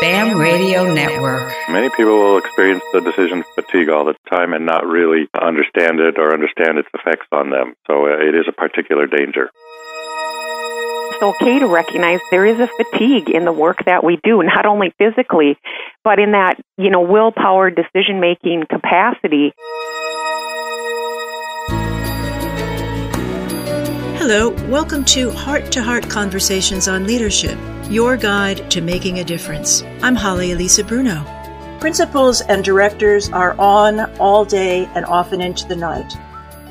BAM Radio Network. Many people will experience the decision fatigue all the time and not really understand it or understand its effects on them. So uh, it is a particular danger. It's okay to recognize there is a fatigue in the work that we do, not only physically, but in that, you know, willpower decision making capacity. Hello, welcome to Heart to Heart Conversations on Leadership, your guide to making a difference. I'm Holly Elisa Bruno. Principals and directors are on all day and often into the night,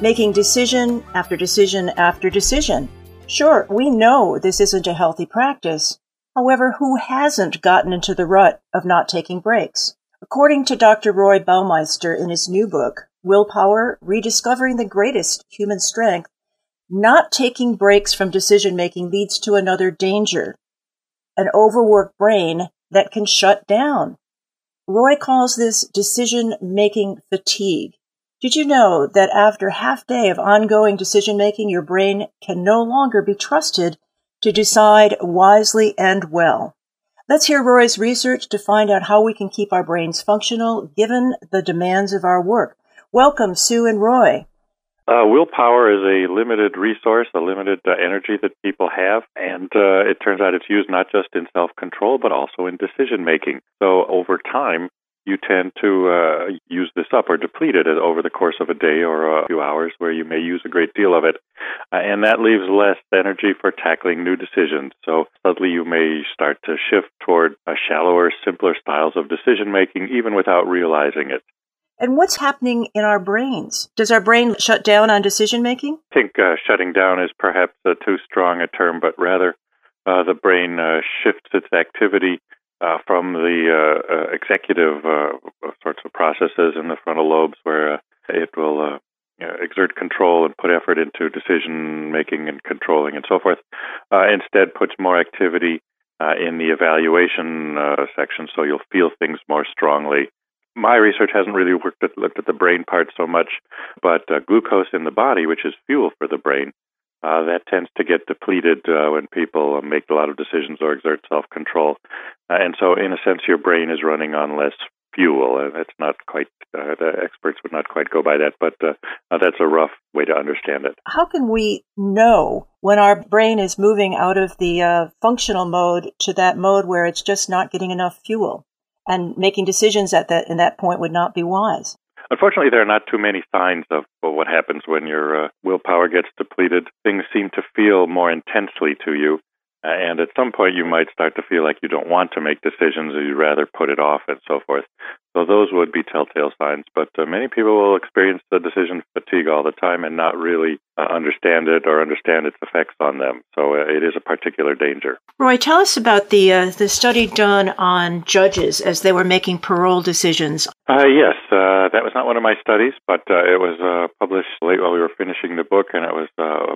making decision after decision after decision. Sure, we know this isn't a healthy practice. However, who hasn't gotten into the rut of not taking breaks? According to Dr. Roy Baumeister in his new book, Willpower Rediscovering the Greatest Human Strength, not taking breaks from decision making leads to another danger an overworked brain that can shut down. Roy calls this decision making fatigue. Did you know that after half day of ongoing decision making, your brain can no longer be trusted to decide wisely and well? Let's hear Roy's research to find out how we can keep our brains functional given the demands of our work. Welcome, Sue and Roy. Uh, willpower is a limited resource, a limited uh, energy that people have, and uh, it turns out it's used not just in self control, but also in decision making. So over time, you tend to uh, use this up or deplete it over the course of a day or a few hours where you may use a great deal of it. Uh, and that leaves less energy for tackling new decisions. So suddenly you may start to shift toward shallower, simpler styles of decision making even without realizing it. And what's happening in our brains? Does our brain shut down on decision making? I think uh, shutting down is perhaps a too strong a term, but rather uh, the brain uh, shifts its activity uh, from the uh, uh, executive sorts of processes in the frontal lobes where it will exert control and put effort into decision making and controlling and so forth. instead, puts more activity in the evaluation section, so you'll feel things more strongly my research hasn't really worked at, looked at the brain part so much, but uh, glucose in the body, which is fuel for the brain, uh, that tends to get depleted uh, when people make a lot of decisions or exert self control. Uh, and so, in a sense, your brain is running on less fuel. That's not quite, uh, the experts would not quite go by that, but uh, uh, that's a rough way to understand it. How can we know when our brain is moving out of the uh, functional mode to that mode where it's just not getting enough fuel? And making decisions at that in that point would not be wise. Unfortunately, there are not too many signs of what happens when your uh, willpower gets depleted. Things seem to feel more intensely to you, and at some point, you might start to feel like you don't want to make decisions, or you'd rather put it off, and so forth. So those would be telltale signs. But uh, many people will experience the decision fatigue all the time and not really uh, understand it or understand its effects on them. So uh, it is a particular danger. Roy, tell us about the uh, the study done on judges as they were making parole decisions. Uh, yes, that was not one of my studies, but it was published late while we were finishing the book, and it was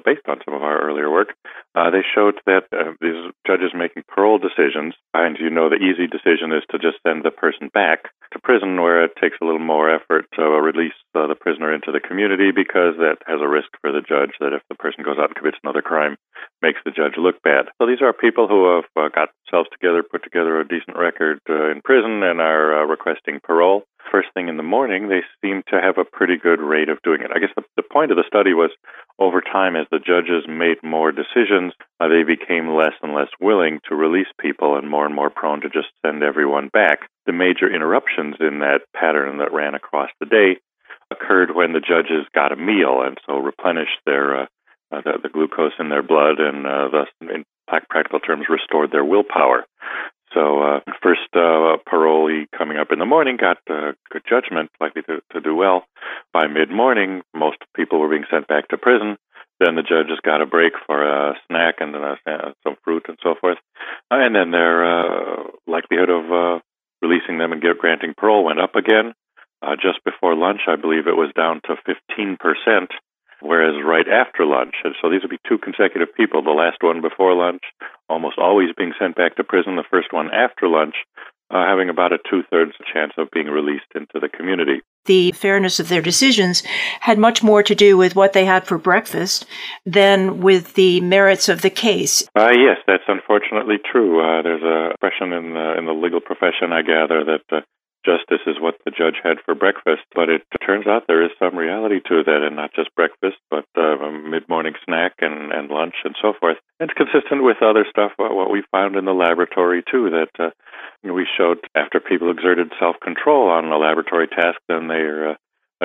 based on some of our earlier work. They showed that uh, these judges making parole decisions, and you know the easy decision is to just send the person back to prison where it takes a little more effort to release uh, the prisoner into the community because that has a risk for the judge that if the person goes out and commits another crime, makes the judge look bad. So these are people who have uh, got themselves together, put together a decent record uh, in prison, and are uh, requesting parole. First thing in the morning, they seem to have a pretty good rate of doing it. I guess the, the point of the study was over time, as the judges made more decisions, uh, they became less and less willing to release people and more and more prone to just send everyone back. The major interruptions in that pattern that ran across the day occurred when the judges got a meal and so replenished their uh, the, the, glucose in their blood and uh, thus, in practical terms, restored their willpower. So, uh, first uh, parolee coming up in the morning got uh, good judgment, likely to, to do well. By mid morning, most people were being sent back to prison. Then the judges got a break for a snack and uh, some fruit and so forth. Uh, and then their uh, likelihood of uh, releasing them and granting parole went up again. Uh, just before lunch, I believe it was down to 15%, whereas right after lunch, and so these would be two consecutive people, the last one before lunch, almost always being sent back to prison, the first one after lunch, uh, having about a two thirds chance of being released into the community. The fairness of their decisions had much more to do with what they had for breakfast than with the merits of the case. Uh, yes, that's unfortunately true. Uh, there's a expression in the, in the legal profession, I gather, that uh, justice is what the judge had for breakfast, but it turns out there is some reality to that, and not just breakfast, but uh, a mid-morning snack and, and lunch and so forth. It's consistent with other stuff, uh, what we found in the laboratory too, that uh, we showed after people exerted self-control on a laboratory task, then their uh,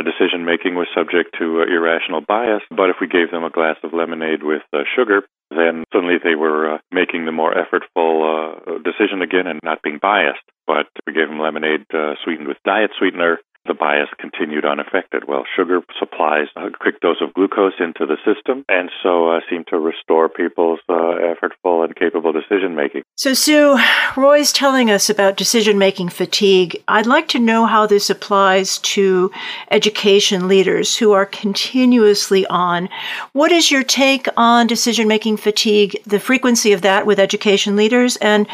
decision making was subject to uh, irrational bias. But if we gave them a glass of lemonade with uh, sugar, then suddenly they were uh, making the more effortful decision again and not being biased. But we gave them lemonade sweetened with diet sweetener, the bias continued unaffected. Well, sugar supplies a quick dose of glucose into the system, and so uh, seemed to restore people's uh, effortful and capable decision making. So, Sue, Roy's telling us about decision making fatigue. I'd like to know how this applies to education leaders who are continuously on. What is your take on decision making fatigue, the frequency of that with education leaders, and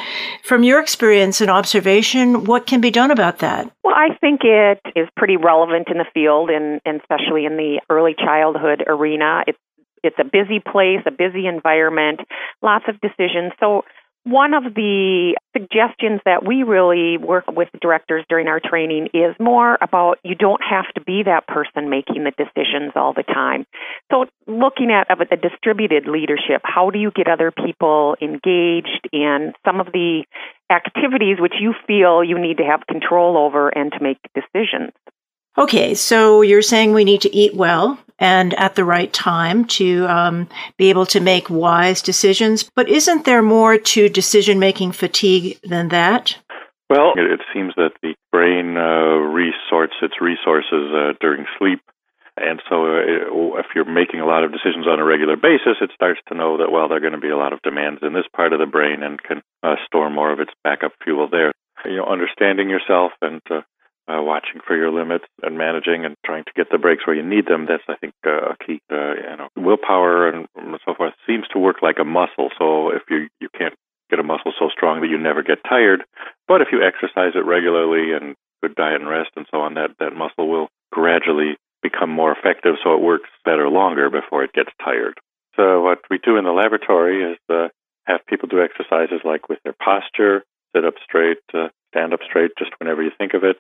from your experience and observation, what can be done about that? Well, I think it is pretty relevant in the field, and, and especially in the early childhood arena. It's it's a busy place, a busy environment, lots of decisions. So one of the suggestions that we really work with directors during our training is more about you don't have to be that person making the decisions all the time. So, looking at a distributed leadership, how do you get other people engaged in some of the activities which you feel you need to have control over and to make decisions? Okay, so you're saying we need to eat well and at the right time to um, be able to make wise decisions. But isn't there more to decision making fatigue than that? Well, it seems that the brain uh, resorts its resources uh, during sleep. And so, uh, if you're making a lot of decisions on a regular basis, it starts to know that, well, there are going to be a lot of demands in this part of the brain and can uh, store more of its backup fuel there. You know, understanding yourself and uh, uh, watching for your limits and managing and trying to get the breaks where you need them. That's, I think, uh, a key. Uh, you know, willpower and so forth seems to work like a muscle. So if you you can't get a muscle so strong that you never get tired, but if you exercise it regularly and good diet and rest and so on, that that muscle will gradually become more effective. So it works better longer before it gets tired. So what we do in the laboratory is uh, have people do exercises like with their posture, sit up straight, uh, stand up straight just whenever you think of it,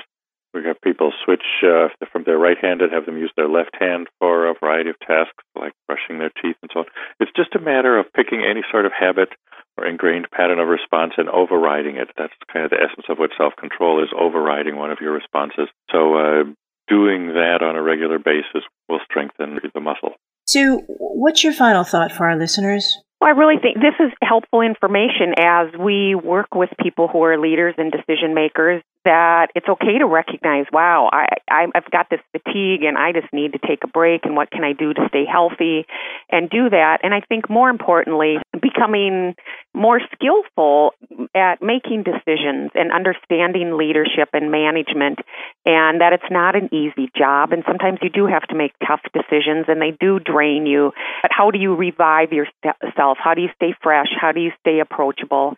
we have people switch uh, from their right hand and have them use their left hand for a variety of tasks like brushing their teeth and so on. It's just a matter of picking any sort of habit or ingrained pattern of response and overriding it. That's kind of the essence of what self control is overriding one of your responses. So, uh, doing that on a regular basis will strengthen the muscle. Sue, what's your final thought for our listeners? Well, I really think this is helpful information as we work with people who are leaders and decision makers that it's okay to recognize, wow, I, I've got this fatigue and I just need to take a break and what can I do to stay healthy and do that. And I think more importantly, becoming more skillful at making decisions and understanding leadership and management and that it's not an easy job and sometimes you do have to make tough decisions and they do drain you. But how do you revive yourself? How do you stay fresh? How do you stay approachable?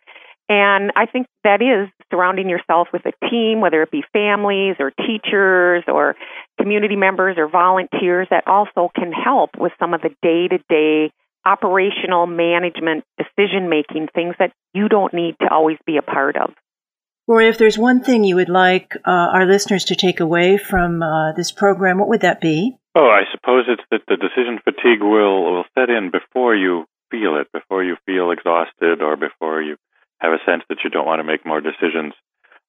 And I think that is surrounding yourself with a team, whether it be families or teachers or community members or volunteers, that also can help with some of the day to day operational management decision making things that you don't need to always be a part of. Roy, if there's one thing you would like uh, our listeners to take away from uh, this program, what would that be? Oh, I suppose it's that the decision fatigue will, will set in before you feel it, before you feel exhausted or before you have a sense that you don't want to make more decisions.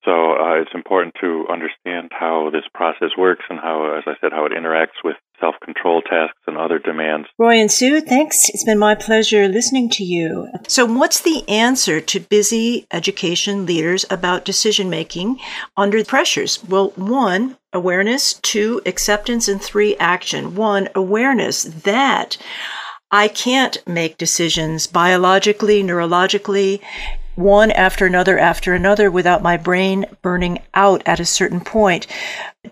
So uh, it's important to understand how this process works and how, as I said, how it interacts with self control tasks and other demands. Roy and Sue, thanks. It's been my pleasure listening to you. So, what's the answer to busy education leaders about decision making under pressures? Well, one, awareness, two, acceptance, and three, action. One, awareness that I can't make decisions biologically, neurologically, one after another after another without my brain burning out at a certain point.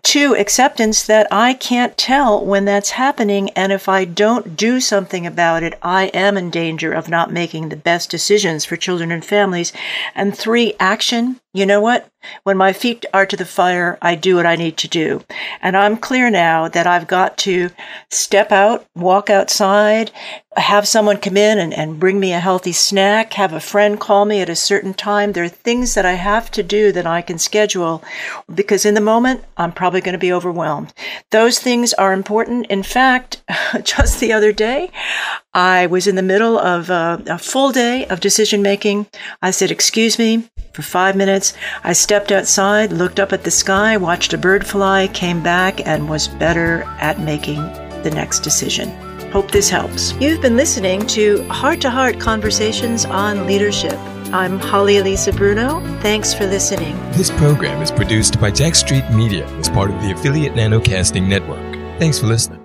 Two, acceptance that I can't tell when that's happening, and if I don't do something about it, I am in danger of not making the best decisions for children and families. And three, action you know what? When my feet are to the fire, I do what I need to do. And I'm clear now that I've got to step out, walk outside, have someone come in and, and bring me a healthy snack, have a friend call me at a certain time. There are things that I have to do that I can schedule because in the moment, I'm probably going to be overwhelmed. Those things are important. In fact, just the other day, I was in the middle of a, a full day of decision making. I said, excuse me for five minutes. I stepped outside, looked up at the sky, watched a bird fly, came back, and was better at making the next decision. Hope this helps. You've been listening to Heart to Heart Conversations on Leadership. I'm Holly Elisa Bruno. Thanks for listening. This program is produced by Jack Street Media as part of the affiliate Nanocasting Network. Thanks for listening.